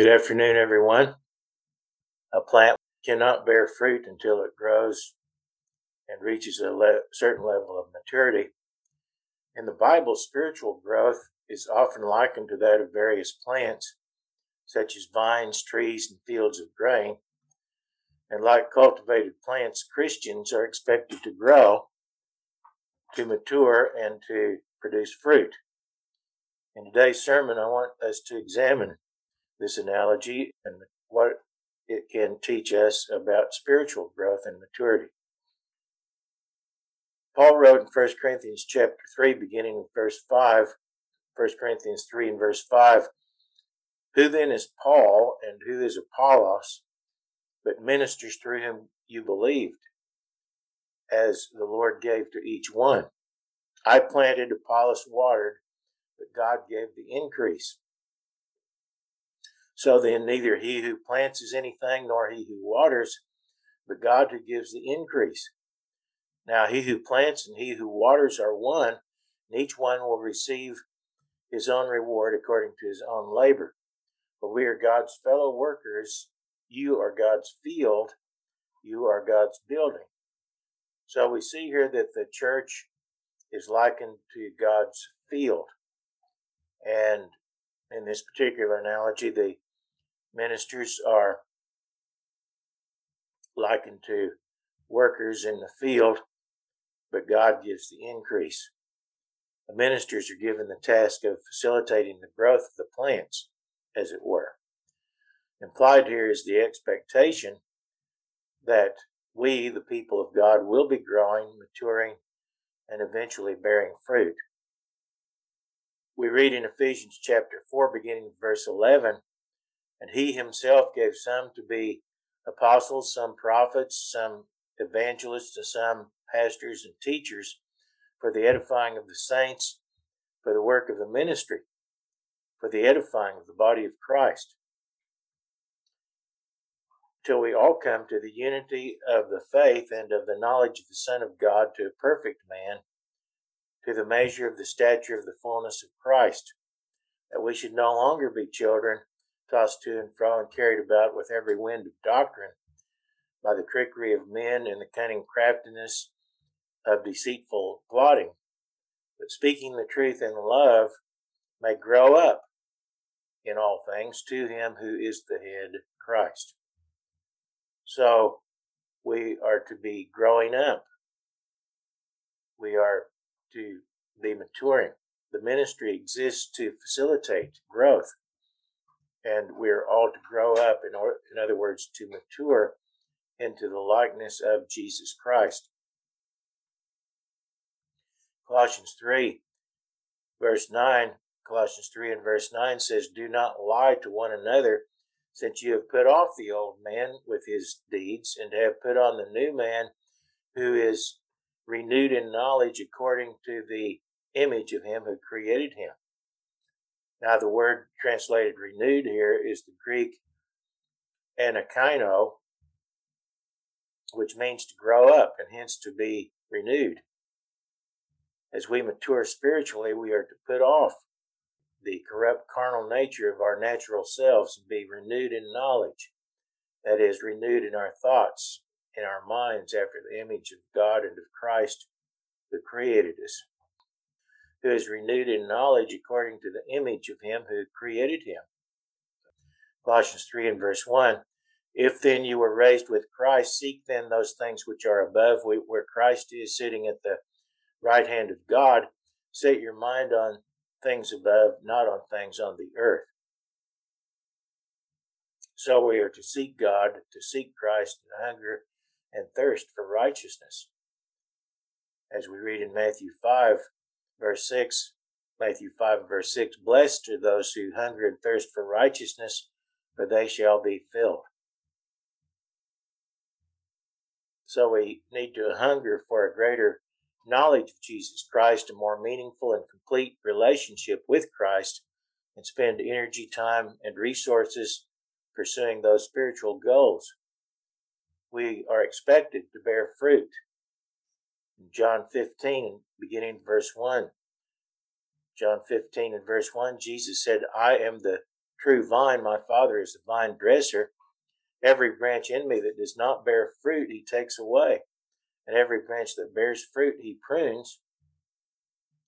Good afternoon, everyone. A plant cannot bear fruit until it grows and reaches a le- certain level of maturity. In the Bible, spiritual growth is often likened to that of various plants, such as vines, trees, and fields of grain. And like cultivated plants, Christians are expected to grow, to mature, and to produce fruit. In today's sermon, I want us to examine this analogy and what it can teach us about spiritual growth and maturity. Paul wrote in 1 Corinthians chapter 3, beginning in verse 5, 1 Corinthians 3 and verse 5, Who then is Paul and who is Apollos, but ministers through whom you believed, as the Lord gave to each one? I planted, Apollos watered, but God gave the increase. So then, neither he who plants is anything, nor he who waters, but God who gives the increase. Now, he who plants and he who waters are one, and each one will receive his own reward according to his own labor. For we are God's fellow workers. You are God's field. You are God's building. So we see here that the church is likened to God's field. And in this particular analogy, the Ministers are likened to workers in the field, but God gives the increase. The ministers are given the task of facilitating the growth of the plants, as it were. Implied here is the expectation that we, the people of God, will be growing, maturing, and eventually bearing fruit. We read in Ephesians chapter 4, beginning verse 11, and he himself gave some to be apostles, some prophets, some evangelists, and some pastors and teachers for the edifying of the saints, for the work of the ministry, for the edifying of the body of Christ, till we all come to the unity of the faith and of the knowledge of the Son of God to a perfect man, to the measure of the stature of the fullness of Christ, that we should no longer be children tossed to and fro and carried about with every wind of doctrine by the trickery of men and the cunning craftiness of deceitful plotting. But speaking the truth in love may grow up in all things to him who is the head, Christ. So we are to be growing up. We are to be maturing. The ministry exists to facilitate growth and we're all to grow up in, or, in other words to mature into the likeness of jesus christ. Colossians 3 verse 9 colossians 3 and verse 9 says do not lie to one another since you have put off the old man with his deeds and have put on the new man who is renewed in knowledge according to the image of him who created him now, the word translated renewed here is the Greek anakaino, which means to grow up and hence to be renewed. As we mature spiritually, we are to put off the corrupt carnal nature of our natural selves and be renewed in knowledge. That is, renewed in our thoughts, in our minds, after the image of God and of Christ who created us who is renewed in knowledge according to the image of him who created him. Colossians 3 and verse 1. If then you were raised with Christ, seek then those things which are above, where Christ is sitting at the right hand of God. Set your mind on things above, not on things on the earth. So we are to seek God, to seek Christ, and hunger and thirst for righteousness. As we read in Matthew 5, verse 6, Matthew 5, verse 6 Blessed are those who hunger and thirst for righteousness, for they shall be filled. So we need to hunger for a greater knowledge of Jesus Christ, a more meaningful and complete relationship with Christ, and spend energy, time, and resources pursuing those spiritual goals. We are expected to bear fruit John 15, beginning verse 1. John 15 and verse 1, Jesus said, I am the true vine, my Father is the vine dresser. Every branch in me that does not bear fruit, he takes away. And every branch that bears fruit, he prunes,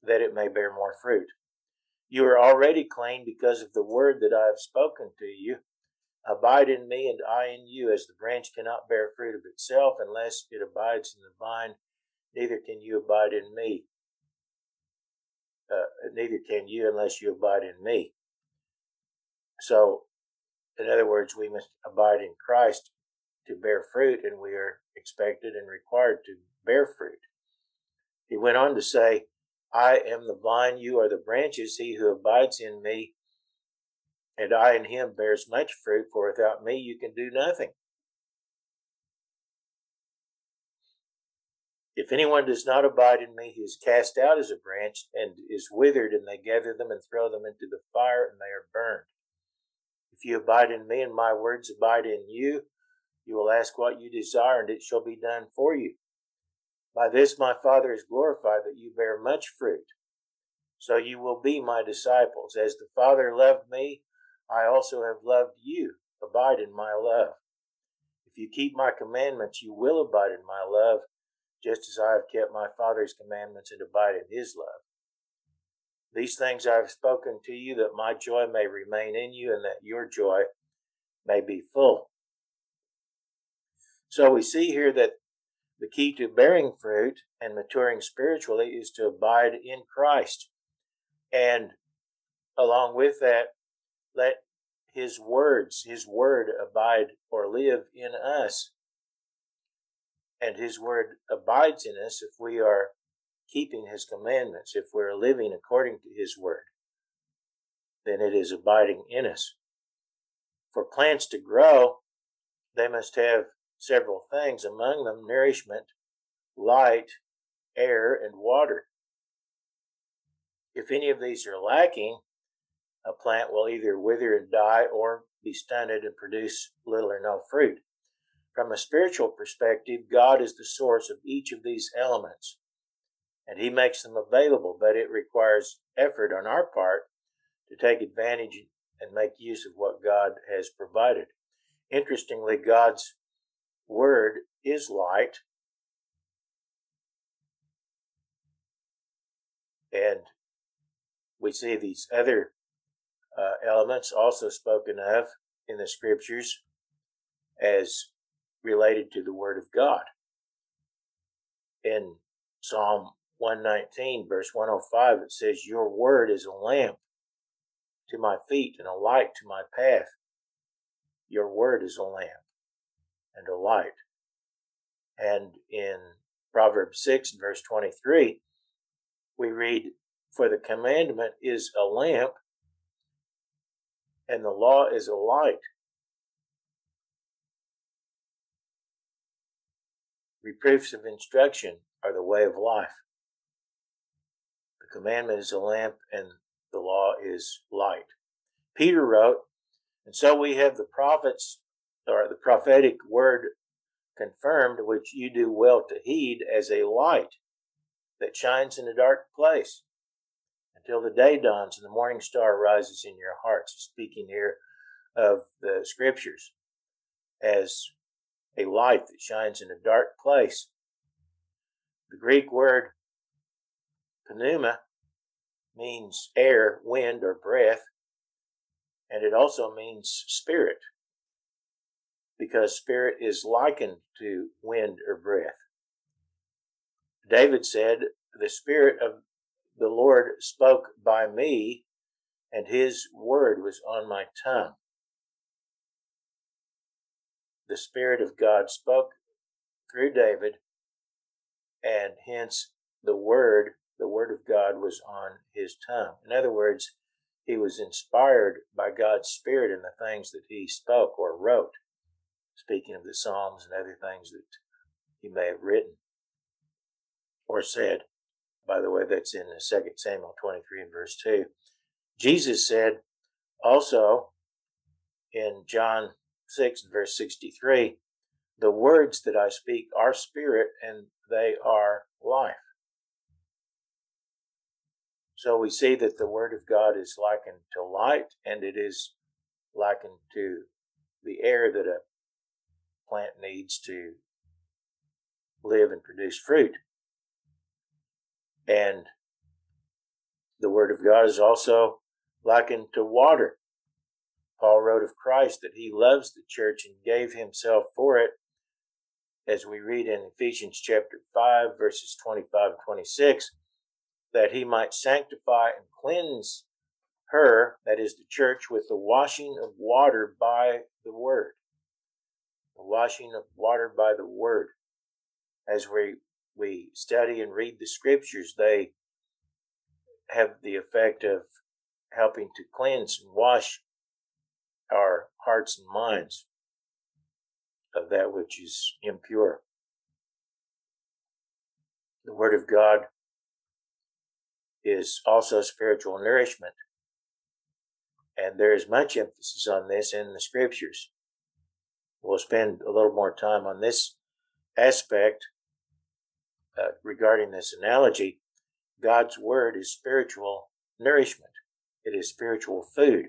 that it may bear more fruit. You are already clean because of the word that I have spoken to you. Abide in me, and I in you, as the branch cannot bear fruit of itself unless it abides in the vine, neither can you abide in me. Uh, neither can you unless you abide in me. So, in other words, we must abide in Christ to bear fruit, and we are expected and required to bear fruit. He went on to say, I am the vine, you are the branches. He who abides in me and I in him bears much fruit, for without me you can do nothing. If anyone does not abide in me, he is cast out as a branch and is withered, and they gather them and throw them into the fire, and they are burned. If you abide in me and my words abide in you, you will ask what you desire, and it shall be done for you. By this my Father is glorified, that you bear much fruit. So you will be my disciples. As the Father loved me, I also have loved you. Abide in my love. If you keep my commandments, you will abide in my love, just as I have kept my Father's commandments and abide in his love. These things I have spoken to you, that my joy may remain in you, and that your joy may be full. So we see here that the key to bearing fruit and maturing spiritually is to abide in Christ. And along with that, let his words, his word abide or live in us. And his word abides in us if we are keeping his commandments, if we're living according to his word, then it is abiding in us. For plants to grow, they must have several things, among them nourishment, light, air, and water. If any of these are lacking, a plant will either wither and die or be stunted and produce little or no fruit. From a spiritual perspective, God is the source of each of these elements, and He makes them available, but it requires effort on our part to take advantage and make use of what God has provided. Interestingly, God's Word is light, and we see these other uh, elements also spoken of in the scriptures as related to the Word of God. In Psalm 119, verse 105, it says, Your Word is a lamp to my feet and a light to my path. Your Word is a lamp and a light. And in Proverbs 6, verse 23, we read, For the commandment is a lamp and the law is a light. Reproofs of instruction are the way of life. The commandment is a lamp, and the law is light. Peter wrote, and so we have the prophets, or the prophetic word confirmed, which you do well to heed as a light that shines in a dark place until the day dawns and the morning star rises in your hearts. Speaking here of the scriptures as a light that shines in a dark place. The Greek word pneuma means air, wind, or breath, and it also means spirit, because spirit is likened to wind or breath. David said, The spirit of the Lord spoke by me, and his word was on my tongue. The Spirit of God spoke through David, and hence the word, the word of God was on his tongue. In other words, he was inspired by God's Spirit in the things that he spoke or wrote, speaking of the Psalms and other things that he may have written or said. By the way, that's in 2 Samuel 23 and verse 2. Jesus said also in John 6 and verse 63, the words that I speak are spirit and they are life. So we see that the word of God is likened to light and it is likened to the air that a plant needs to live and produce fruit. And the Word of God is also likened to water. Paul wrote of Christ that he loves the church and gave himself for it, as we read in Ephesians chapter 5, verses 25 and 26, that he might sanctify and cleanse her, that is the church, with the washing of water by the word. The washing of water by the word. As we, we study and read the scriptures, they have the effect of helping to cleanse and wash our hearts and minds of that which is impure. The Word of God is also spiritual nourishment. And there is much emphasis on this in the scriptures. We'll spend a little more time on this aspect uh, regarding this analogy. God's word is spiritual nourishment, it is spiritual food.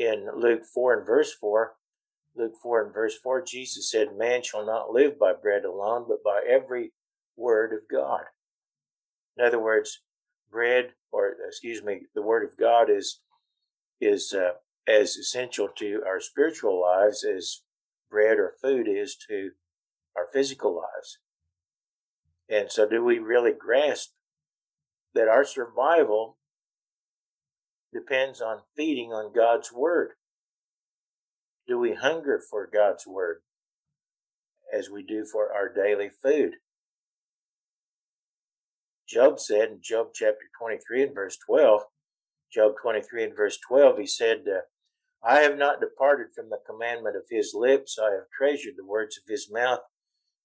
In Luke 4 and verse 4, Luke 4 and verse 4, Jesus said, Man shall not live by bread alone, but by every word of God. In other words, bread, or excuse me, the Word of God is is uh, as essential to our spiritual lives as bread or food is to our physical lives. And so, do we really grasp that our survival depends on feeding on God's Word? Do we hunger for God's Word as we do for our daily food? Job said in Job chapter 23 and verse 12, Job 23 and verse 12, he said, uh, I have not departed from the commandment of his lips. I have treasured the words of his mouth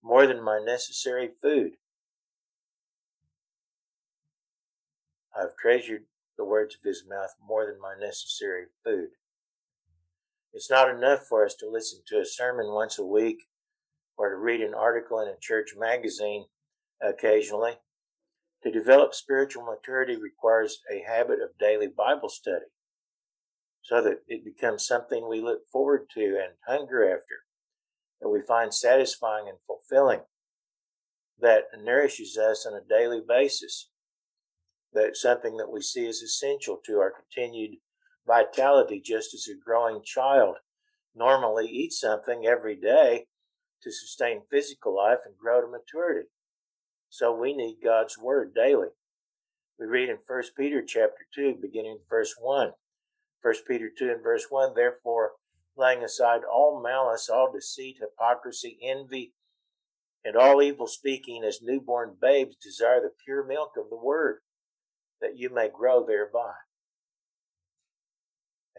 more than my necessary food. I have treasured the words of his mouth more than my necessary food. It's not enough for us to listen to a sermon once a week or to read an article in a church magazine occasionally. To develop spiritual maturity requires a habit of daily Bible study so that it becomes something we look forward to and hunger after, that we find satisfying and fulfilling, that nourishes us on a daily basis, that's something that we see as essential to our continued vitality, just as a growing child normally eats something every day to sustain physical life and grow to maturity. So we need God's word daily. We read in 1 Peter chapter 2, beginning verse 1. 1 Peter 2 and verse 1, therefore, laying aside all malice, all deceit, hypocrisy, envy, and all evil speaking, as newborn babes desire the pure milk of the word, that you may grow thereby.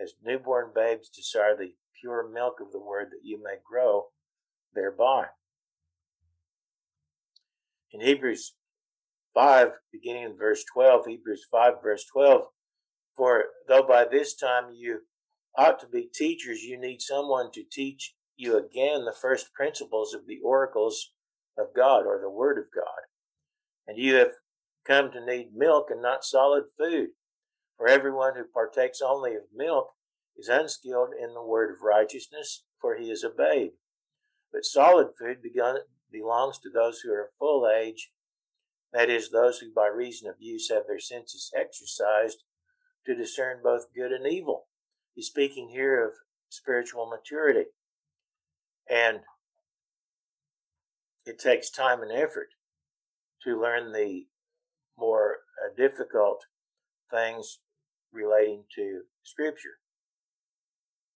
As newborn babes desire the pure milk of the word, that you may grow thereby in Hebrews 5, beginning in verse 12, Hebrews 5, verse 12, for though by this time you ought to be teachers, you need someone to teach you again the first principles of the oracles of God or the Word of God. And you have come to need milk and not solid food. For everyone who partakes only of milk is unskilled in the word of righteousness, for he is a babe. But solid food begun, belongs to those who are of full age, that is, those who by reason of use have their senses exercised to discern both good and evil. He's speaking here of spiritual maturity. And it takes time and effort to learn the more uh, difficult things relating to Scripture.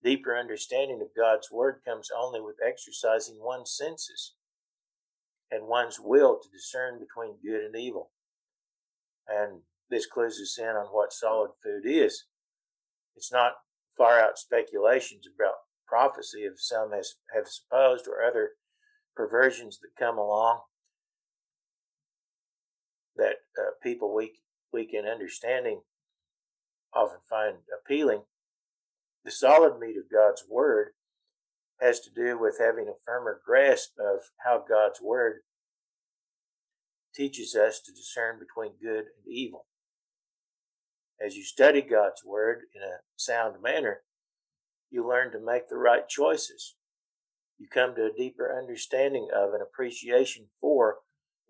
Deeper understanding of God's Word comes only with exercising one's senses and one's will to discern between good and evil. And this clues us in on what solid food is. It's not far out speculations about prophecy of some has, have supposed or other perversions that come along uh, people weak, weak in understanding often find appealing. The solid meat of God's Word has to do with having a firmer grasp of how God's Word teaches us to discern between good and evil. As you study God's Word in a sound manner, you learn to make the right choices. You come to a deeper understanding of and appreciation for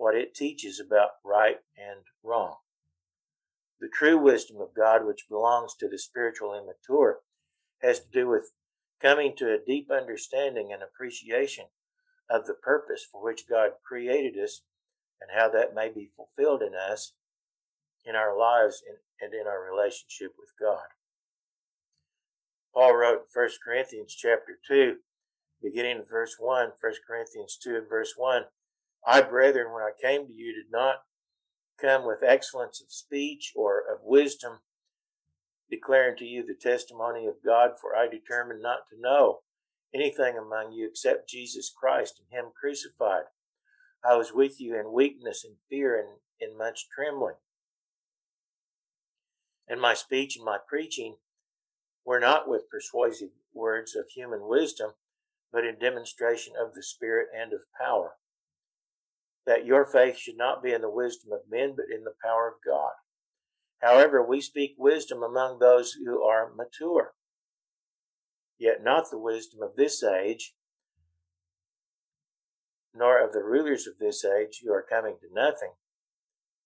what it teaches about right and wrong. The true wisdom of God, which belongs to the spiritual immature, has to do with coming to a deep understanding and appreciation of the purpose for which God created us and how that may be fulfilled in us in our lives and in our relationship with God. Paul wrote in 1 Corinthians chapter 2, beginning in verse 1, 1 Corinthians 2 and verse 1, I, brethren, when I came to you, did not come with excellence of speech or of wisdom, declaring to you the testimony of God, for I determined not to know anything among you except Jesus Christ and Him crucified. I was with you in weakness and fear and in much trembling. And my speech and my preaching were not with persuasive words of human wisdom, but in demonstration of the Spirit and of power that your faith should not be in the wisdom of men, but in the power of God. However, we speak wisdom among those who are mature, yet not the wisdom of this age, nor of the rulers of this age who are coming to nothing.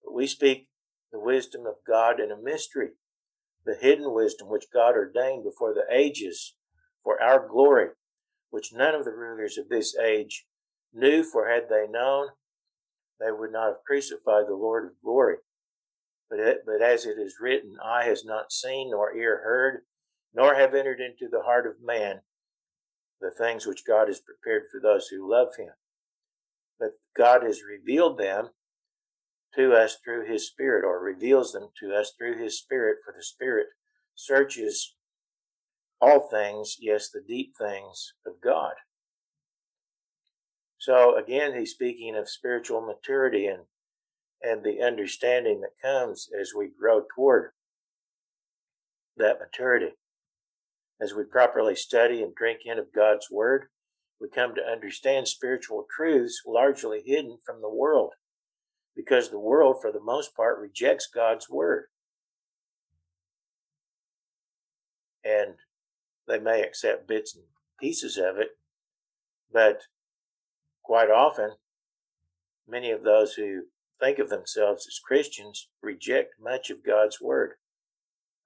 But we speak the wisdom of God in a mystery, the hidden wisdom which God ordained before the ages for our glory, which none of the rulers of this age knew, for had they known, they would not have crucified the Lord of glory. But, it, but as it is written, eye has not seen, nor ear heard, nor have entered into the heart of man the things which God has prepared for those who love him. But God has revealed them to us through his Spirit, or reveals them to us through his Spirit, for the Spirit searches all things, yes, the deep things of God. So again, he's speaking of spiritual maturity and and the understanding that comes as we grow toward that maturity. As we properly study and drink in of God's Word, we come to understand spiritual truths largely hidden from the world, because the world, for the most part, rejects God's Word. And they may accept bits and pieces of it, but Quite often, many of those who think of themselves as Christians reject much of God's Word.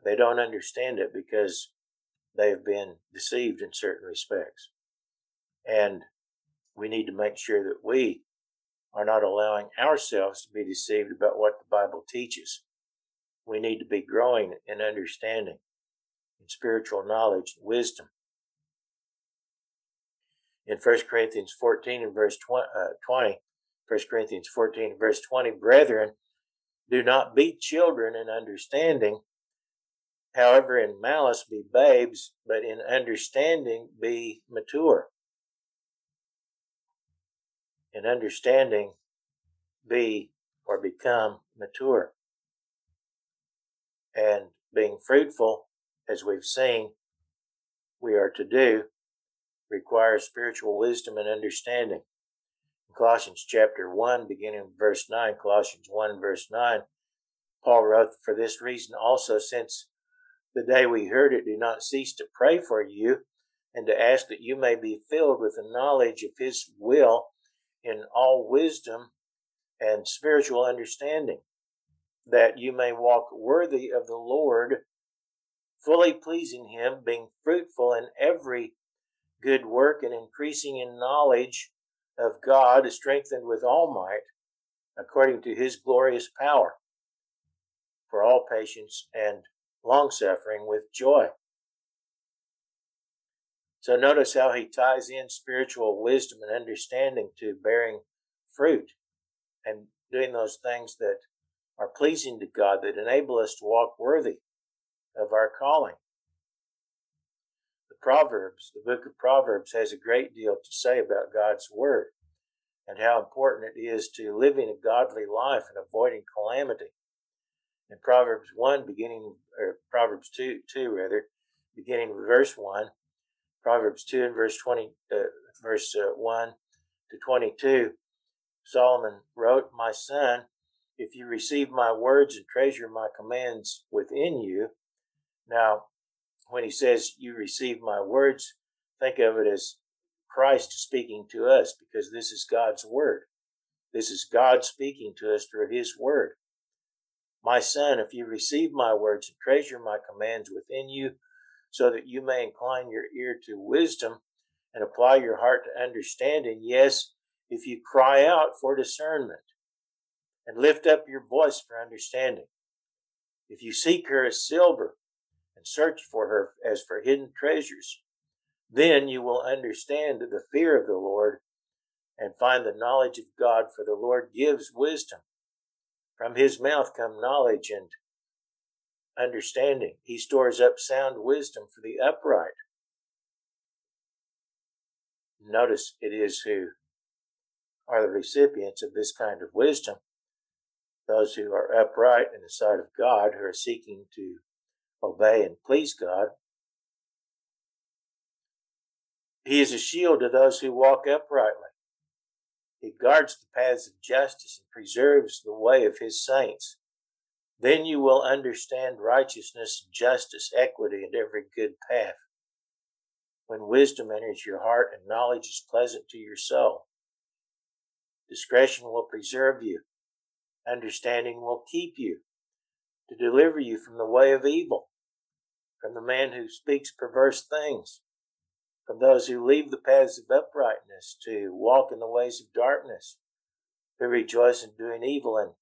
They don't understand it because they have been deceived in certain respects. And we need to make sure that we are not allowing ourselves to be deceived about what the Bible teaches. We need to be growing in understanding, in spiritual knowledge, and wisdom in 1 Corinthians 14 and verse 20, uh, 20 1 Corinthians 14 verse 20, brethren, do not be children in understanding, however, in malice be babes, but in understanding be mature. In understanding be or become mature. And being fruitful, as we've seen, we are to do requires spiritual wisdom and understanding. In Colossians chapter 1, beginning verse 9, Colossians 1, verse 9, Paul wrote, For this reason also, since the day we heard it, do not cease to pray for you and to ask that you may be filled with the knowledge of his will in all wisdom and spiritual understanding, that you may walk worthy of the Lord, fully pleasing him, being fruitful in every good work and increasing in knowledge of God is strengthened with all might according to his glorious power for all patience and long suffering with joy. So notice how he ties in spiritual wisdom and understanding to bearing fruit and doing those things that are pleasing to God that enable us to walk worthy of our calling. Proverbs, the book of Proverbs, has a great deal to say about God's Word and how important it is to living a godly life and avoiding calamity. In Proverbs 1, beginning, or Proverbs 2, 2 rather, beginning verse 1, Proverbs 2 and verse 20, uh, verse uh, 1 to 22, Solomon wrote, My son, if you receive my words and treasure my commands within you. Now, when he says you receive my words, think of it as Christ speaking to us because this is God's word. This is God speaking to us through his word. My son, if you receive my words and treasure my commands within you, so that you may incline your ear to wisdom and apply your heart to understanding, yes, if you cry out for discernment and lift up your voice for understanding. If you seek her as silver and search for her as for hidden treasures, then you will understand the fear of the Lord and find the knowledge of God, for the Lord gives wisdom. From his mouth come knowledge and understanding. He stores up sound wisdom for the upright. Notice it is who are the recipients of this kind of wisdom those who are upright in the sight of God, who are seeking to obey and please God. He is a shield to those who walk uprightly. He guards the paths of justice and preserves the way of his saints. Then you will understand righteousness, justice, equity, and every good path. When wisdom enters your heart and knowledge is pleasant to your soul, discretion will preserve you understanding will keep you, to deliver you from the way of evil, from the man who speaks perverse things, from those who leave the paths of uprightness to walk in the ways of darkness, who rejoice in doing evil and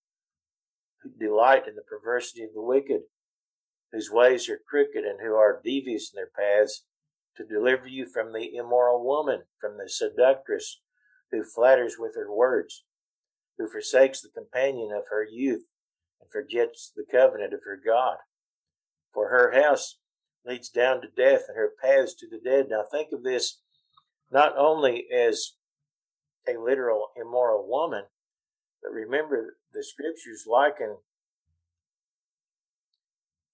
who delight in the perversity of the wicked, whose ways are crooked and who are devious in their paths, to deliver you from the immoral woman, from the seductress who flatters with her words who forsakes the companion of her youth and forgets the covenant of her God. For her house leads down to death and her paths to the dead. Now think of this not only as a literal immoral woman, but remember the scriptures liken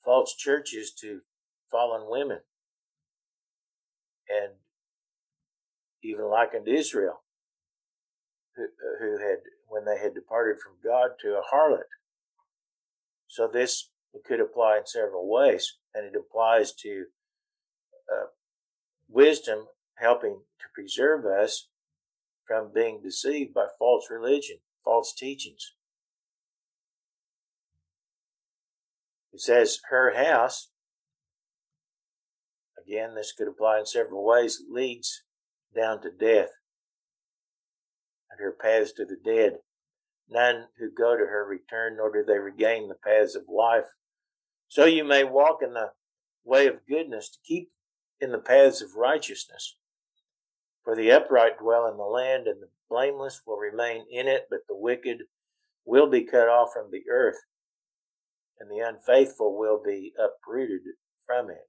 false churches to fallen women and even likened Israel, who, uh, who had when they had departed from God to a harlot. So this could apply in several ways, and it applies to uh, wisdom helping to preserve us from being deceived by false religion, false teachings. It says, her house, again, this could apply in several ways, leads down to death and her paths to the dead. None who go to her return, nor do they regain the paths of life. So you may walk in the way of goodness to keep in the paths of righteousness. For the upright dwell in the land, and the blameless will remain in it, but the wicked will be cut off from the earth, and the unfaithful will be uprooted from it.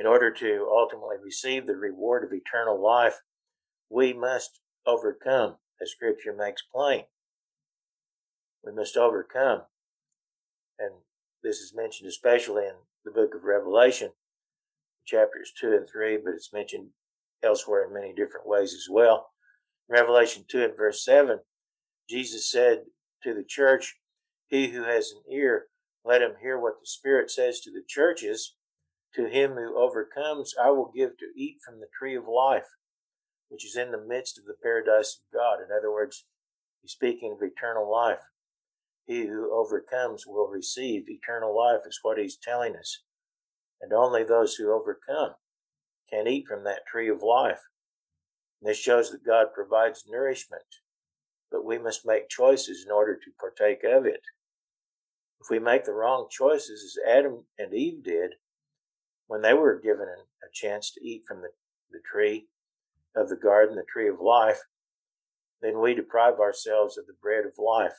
in order to ultimately receive the reward of eternal life, we must overcome, as Scripture makes plain. We must overcome. And this is mentioned especially in the book of Revelation, chapters 2 and 3, but it's mentioned elsewhere in many different ways as well. Revelation 2 and verse 7, Jesus said to the church, He who has an ear, let him hear what the Spirit says to the churches. To him who overcomes, I will give to eat from the tree of life, which is in the midst of the paradise of God. In other words, he's speaking of eternal life. He who overcomes will receive eternal life, is what he's telling us. And only those who overcome can eat from that tree of life. And this shows that God provides nourishment, but we must make choices in order to partake of it. If we make the wrong choices, as Adam and Eve did, when they were given a chance to eat from the, the tree of the garden, the tree of life, then we deprive ourselves of the bread of life.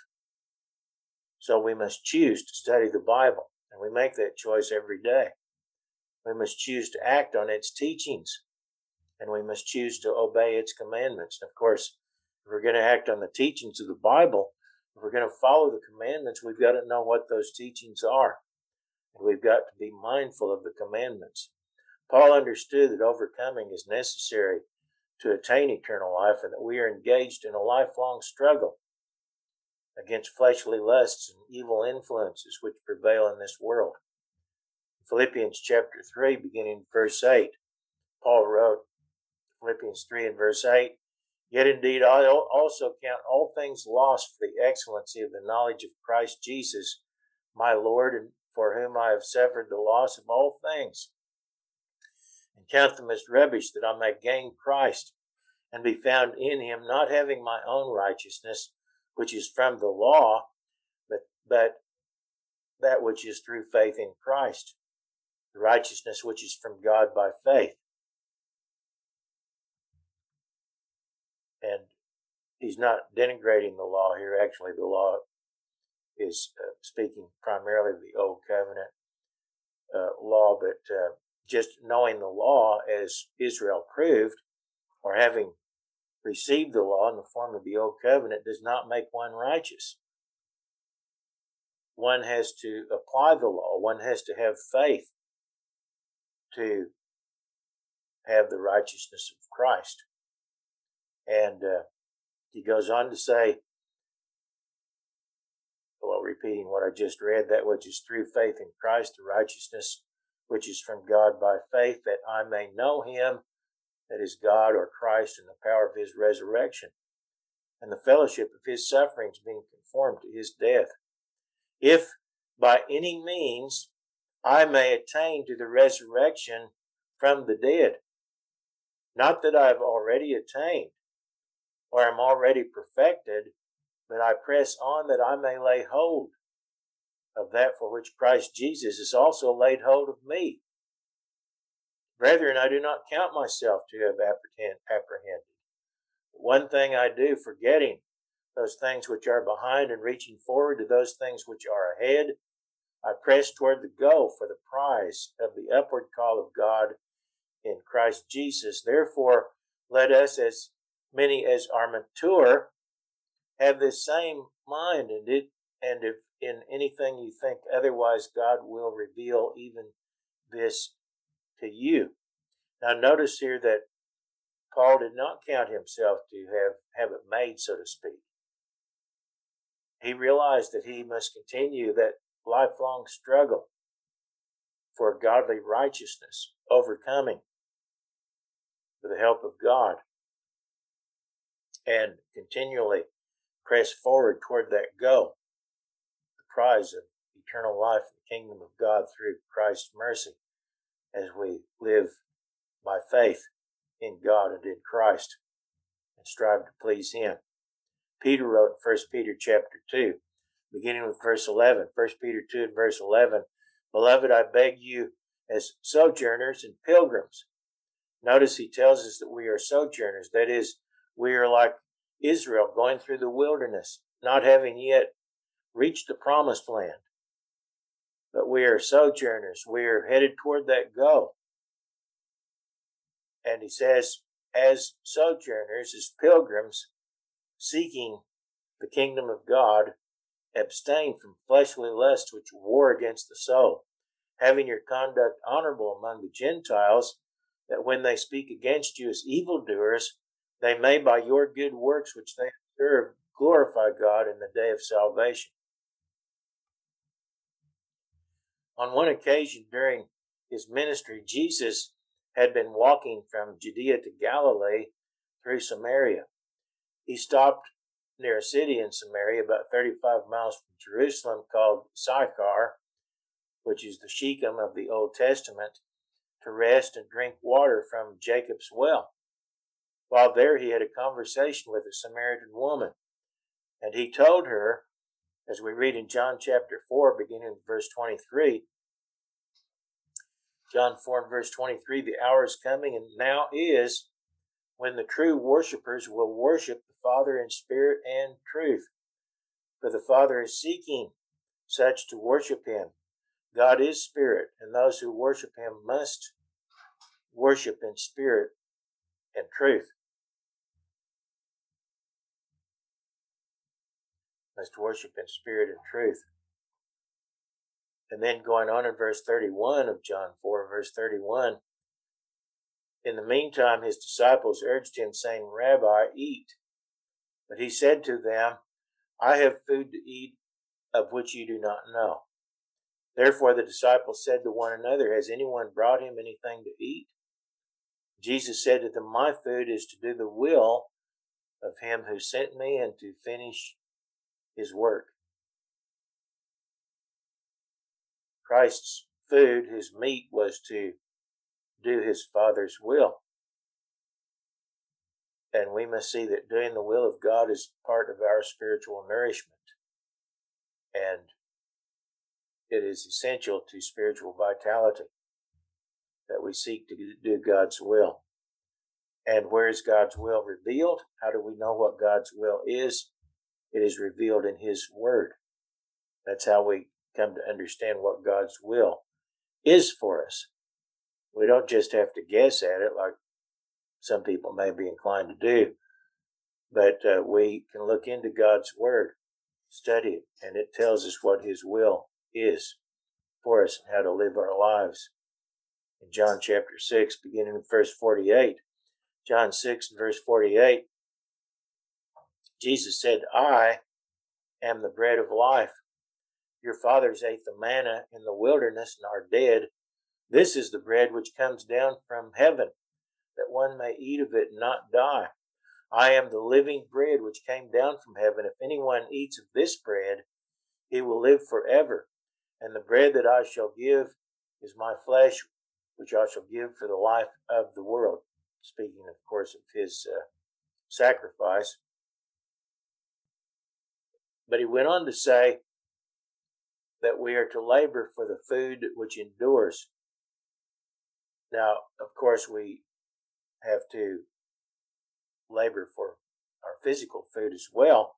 So we must choose to study the Bible, and we make that choice every day. We must choose to act on its teachings, and we must choose to obey its commandments. And of course, if we're going to act on the teachings of the Bible, if we're going to follow the commandments, we've got to know what those teachings are and we've got to be mindful of the commandments. Paul understood that overcoming is necessary to attain eternal life and that we are engaged in a lifelong struggle against fleshly lusts and evil influences which prevail in this world. Philippians chapter 3, beginning verse 8, Paul wrote, Philippians 3 and verse 8, Yet indeed I also count all things lost for the excellency of the knowledge of Christ Jesus, my Lord, and for whom I have suffered the loss of all things, and count them as rubbish that I may gain Christ and be found in him, not having my own righteousness, which is from the law, but, but that which is through faith in Christ, the righteousness which is from God by faith. And he's not denigrating the law here. Actually, the law is uh, speaking primarily of the Old Covenant uh, law, but uh, just knowing the law as Israel proved, or having received the law in the form of the Old Covenant, does not make one righteous. One has to apply the law, one has to have faith to have the righteousness of Christ. And uh, he goes on to say, well, repeating what I just read, that which is through faith in Christ, the righteousness which is from God by faith, that I may know him, that is God or Christ, in the power of his resurrection, and the fellowship of his sufferings, being conformed to his death. If by any means I may attain to the resurrection from the dead. Not that I have already attained, or am already perfected, but I press on that I may lay hold of that for which Christ Jesus has also laid hold of me. Brethren, I do not count myself to have apprehended. One thing I do, forgetting those things which are behind and reaching forward to those things which are ahead, I press toward the goal for the prize of the upward call of God in Christ Jesus. Therefore, let us, as many as are mature have this same mind and it and if in anything you think otherwise god will reveal even this to you. Now notice here that paul did not count himself to have have it made so to speak. He realized that he must continue that lifelong struggle for godly righteousness overcoming with the help of god and continually press forward toward that goal, prize of eternal life in the kingdom of God through Christ's mercy as we live by faith in God and in Christ and strive to please Him. Peter wrote in 1 Peter chapter 2, beginning with verse 11. 1 Peter 2 and verse 11. Beloved, I beg you as sojourners and pilgrims. Notice he tells us that we are sojourners. That is, we are like Israel going through the wilderness, not having yet reached the promised land. But we are sojourners. We are headed toward that goal. And he says, as sojourners, as pilgrims, seeking the kingdom of God, abstain from fleshly lusts which war against the soul, having your conduct honorable among the Gentiles, that when they speak against you as evildoers, they may, by your good works which they observe, glorify God in the day of salvation. On one occasion during his ministry, Jesus had been walking from Judea to Galilee through Samaria. He stopped near a city in Samaria, about 35 miles from Jerusalem, called Sychar, which is the Shechem of the Old Testament, to rest and drink water from Jacob's well. While there, he had a conversation with a Samaritan woman, and he told her, as we read in John chapter 4, beginning in verse 23, John 4 and verse 23, the hour is coming and now is when the true worshippers will worship the Father in spirit and truth. For the Father is seeking such to worship him. God is spirit, and those who worship him must worship in spirit and truth. Must worship in spirit and truth. And then going on in verse 31 of John 4, verse 31, In the meantime, his disciples urged him, saying, Rabbi, eat. But he said to them, I have food to eat of which you do not know. Therefore the disciples said to one another, Has anyone brought him anything to eat? Jesus said to them, My food is to do the will of him who sent me and to finish his work. Christ's food, his meat, was to do his Father's will. And we must see that doing the will of God is part of our spiritual nourishment. And it is essential to spiritual vitality that we seek to do God's will. And where is God's will revealed? How do we know what God's will is? It is revealed in His Word. That's how we come to understand what God's will is for us. We don't just have to guess at it like some people may be inclined to do, but uh, we can look into God's Word, study it, and it tells us what His will is for us and how to live our lives. In John chapter 6, beginning in verse 48, John 6 and verse 48, Jesus said, I am the bread of life. Your fathers ate the manna in the wilderness and are dead. This is the bread which comes down from heaven, that one may eat of it and not die. I am the living bread which came down from heaven. If anyone eats of this bread, he will live forever. And the bread that I shall give is my flesh, which I shall give for the life of the world. Speaking, of course, of his uh, sacrifice. But he went on to say that we are to labor for the food which endures. Now, of course, we have to labor for our physical food as well.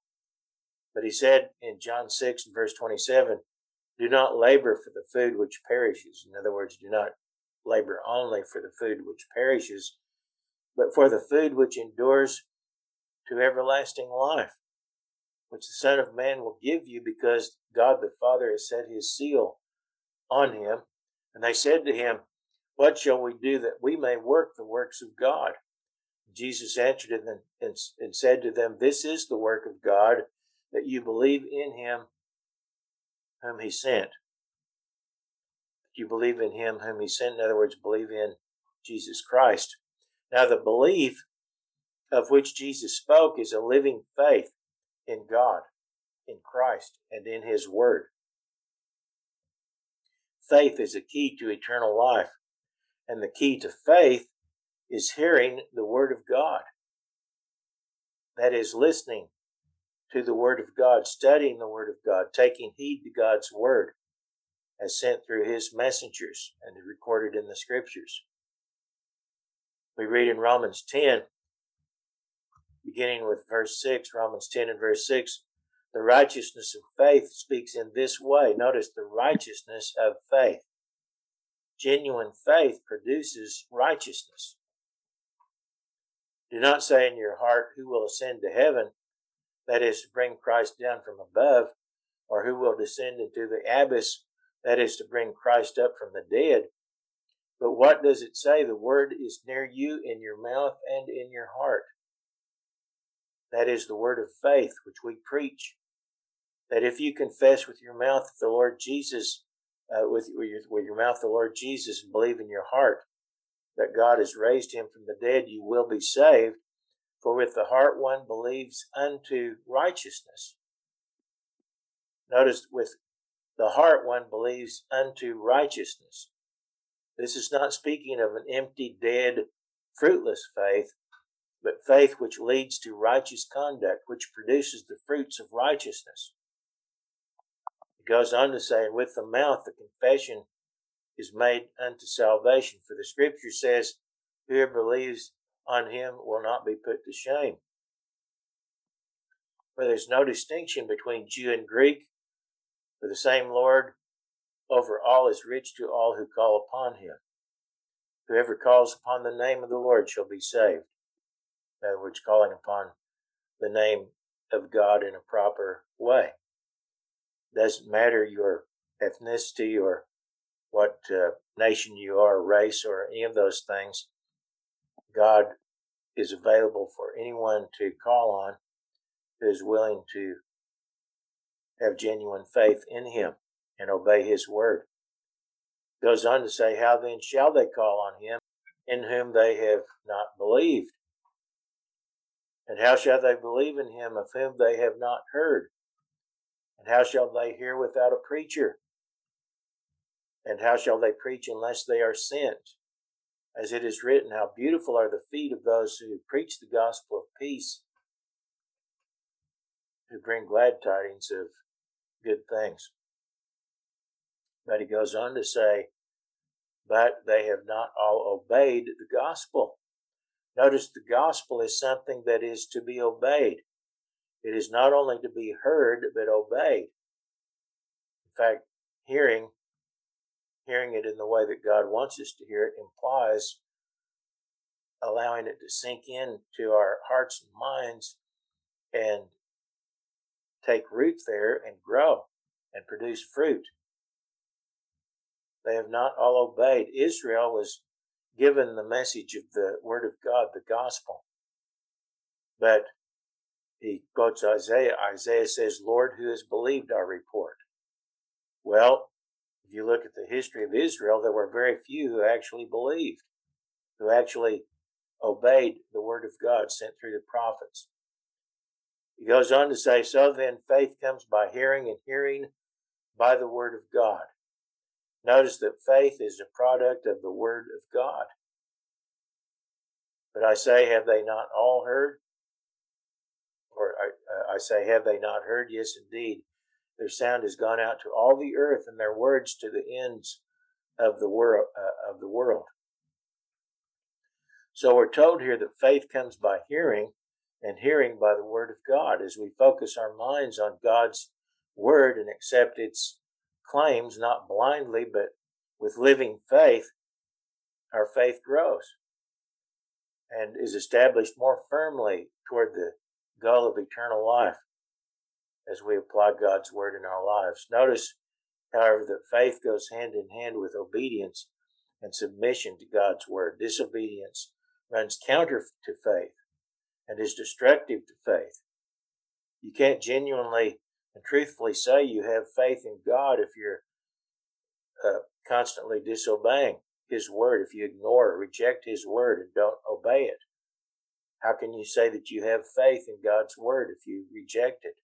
But he said in John 6 and verse 27, do not labor for the food which perishes. In other words, do not labor only for the food which perishes, but for the food which endures to everlasting life, which the Son of Man will give you because God the Father has set his seal on him. And they said to him, What shall we do that we may work the works of God? Jesus answered them and, and said to them, This is the work of God, that you believe in him whom he sent. You believe in him whom he sent. In other words, believe in Jesus Christ. Now, the belief of which Jesus spoke is a living faith in God, in Christ, and in his word. Faith is a key to eternal life, and the key to faith is hearing the word of God. That is listening to the Word of God, studying the Word of God, taking heed to God's Word as sent through His messengers and recorded in the Scriptures. We read in Romans 10, beginning with verse 6, Romans 10 and verse 6, the righteousness of faith speaks in this way. Notice the righteousness of faith. Genuine faith produces righteousness. Do not say in your heart, Who will ascend to heaven? that is to bring Christ down from above, or who will descend into the abyss, that is to bring Christ up from the dead. But what does it say? The word is near you in your mouth and in your heart. That is the word of faith which we preach. That if you confess with your mouth the Lord Jesus, uh, with, with, your, with your mouth the Lord Jesus, and believe in your heart that God has raised him from the dead, you will be saved. For with the heart one believes unto righteousness. Notice with the heart one believes unto righteousness. This is not speaking of an empty, dead, fruitless faith, but faith which leads to righteous conduct, which produces the fruits of righteousness. It goes on to say, and with the mouth the confession is made unto salvation. For the scripture says, Whoever believes on him will not be put to shame. For there's no distinction between Jew and Greek, for the same Lord over all is rich to all who call upon him. Whoever calls upon the name of the Lord shall be saved. In other words, calling upon the name of God in a proper way. Doesn't matter your ethnicity or what uh, nation you are, race, or any of those things. God is available for anyone to call on who is willing to have genuine faith in him and obey his word. Goes on to say, How then shall they call on him in whom they have not believed? And how shall they believe in him of whom they have not heard? And how shall they hear without a preacher? And how shall they preach unless they are sent? As it is written, How beautiful are the feet of those who preach the gospel of peace, who bring glad tidings of good things. But he goes on to say, But they have not all obeyed the gospel. Notice the gospel is something that is to be obeyed. It is not only to be heard, but obeyed. In fact, hearing, hearing it in the way that God wants us to hear it implies allowing it to sink into our hearts and minds and take root there and grow and produce fruit. They have not all obeyed. Israel was given the message of the Word of God, the gospel. But he quotes Isaiah. Isaiah says, Lord, who has believed our report? Well, if you look at the history of Israel, there were very few who actually believed, who actually obeyed the Word of God sent through the prophets. He goes on to say, So then faith comes by hearing, and hearing by the Word of God. Notice that faith is a product of the Word of God. But I say, have they not all heard? Or I, uh, I say, have they not heard? Yes, indeed. Their sound has gone out to all the earth, and their words to the ends of the world. Uh, of the world. So we're told here that faith comes by hearing, and hearing by the Word of God. As we focus our minds on God's Word and accept its claims, not blindly, but with living faith, our faith grows and is established more firmly toward the goal of eternal life as we apply God's word in our lives. Notice, however, that faith goes hand in hand with obedience and submission to God's word. Disobedience runs counter to faith and is destructive to faith. You can't genuinely and truthfully say you have faith in God if you're uh, constantly disobeying His word, if you ignore or reject His word and don't obey it. How can you say that you have faith in God's word if you reject it?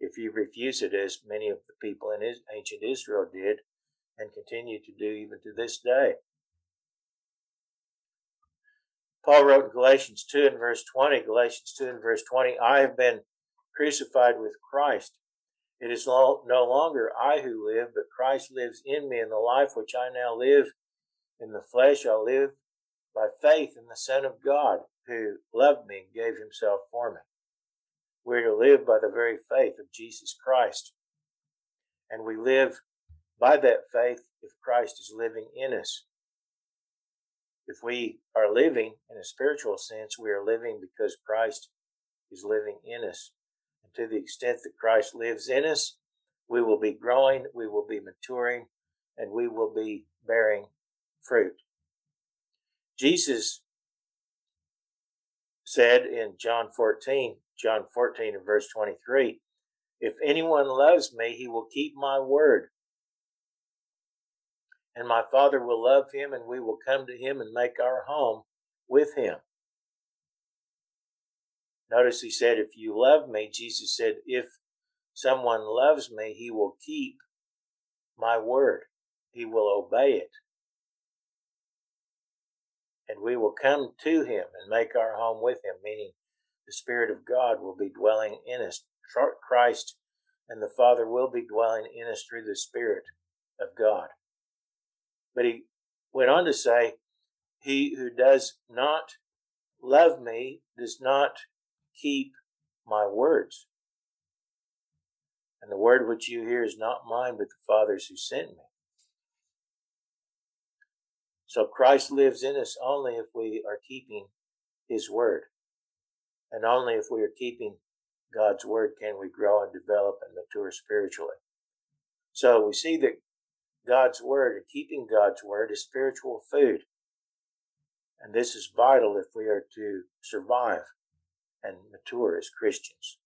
If you refuse it, as many of the people in ancient Israel did and continue to do even to this day. Paul wrote in Galatians 2 and verse 20, Galatians 2 and verse 20, I have been crucified with Christ. It is no longer I who live, but Christ lives in me, and the life which I now live in the flesh, I live by faith in the Son of God, who loved me and gave himself for me. We're to live by the very faith of Jesus Christ. And we live by that faith if Christ is living in us. If we are living in a spiritual sense, we are living because Christ is living in us. To the extent that Christ lives in us, we will be growing, we will be maturing, and we will be bearing fruit. Jesus said in John 14, John 14 and verse 23, If anyone loves me, he will keep my word, and my Father will love him, and we will come to him and make our home with him. Notice he said, If you love me, Jesus said, If someone loves me, he will keep my word, he will obey it. And we will come to him and make our home with him, meaning the Spirit of God will be dwelling in us. Christ and the Father will be dwelling in us through the Spirit of God. But he went on to say, He who does not love me does not keep my words. And the word which you hear is not mine, but the Father's who sent me. So Christ lives in us only if we are keeping his word. And only if we are keeping God's word can we grow and develop and mature spiritually. So we see that God's word and keeping God's word is spiritual food. And this is vital if we are to survive and mature as Christians.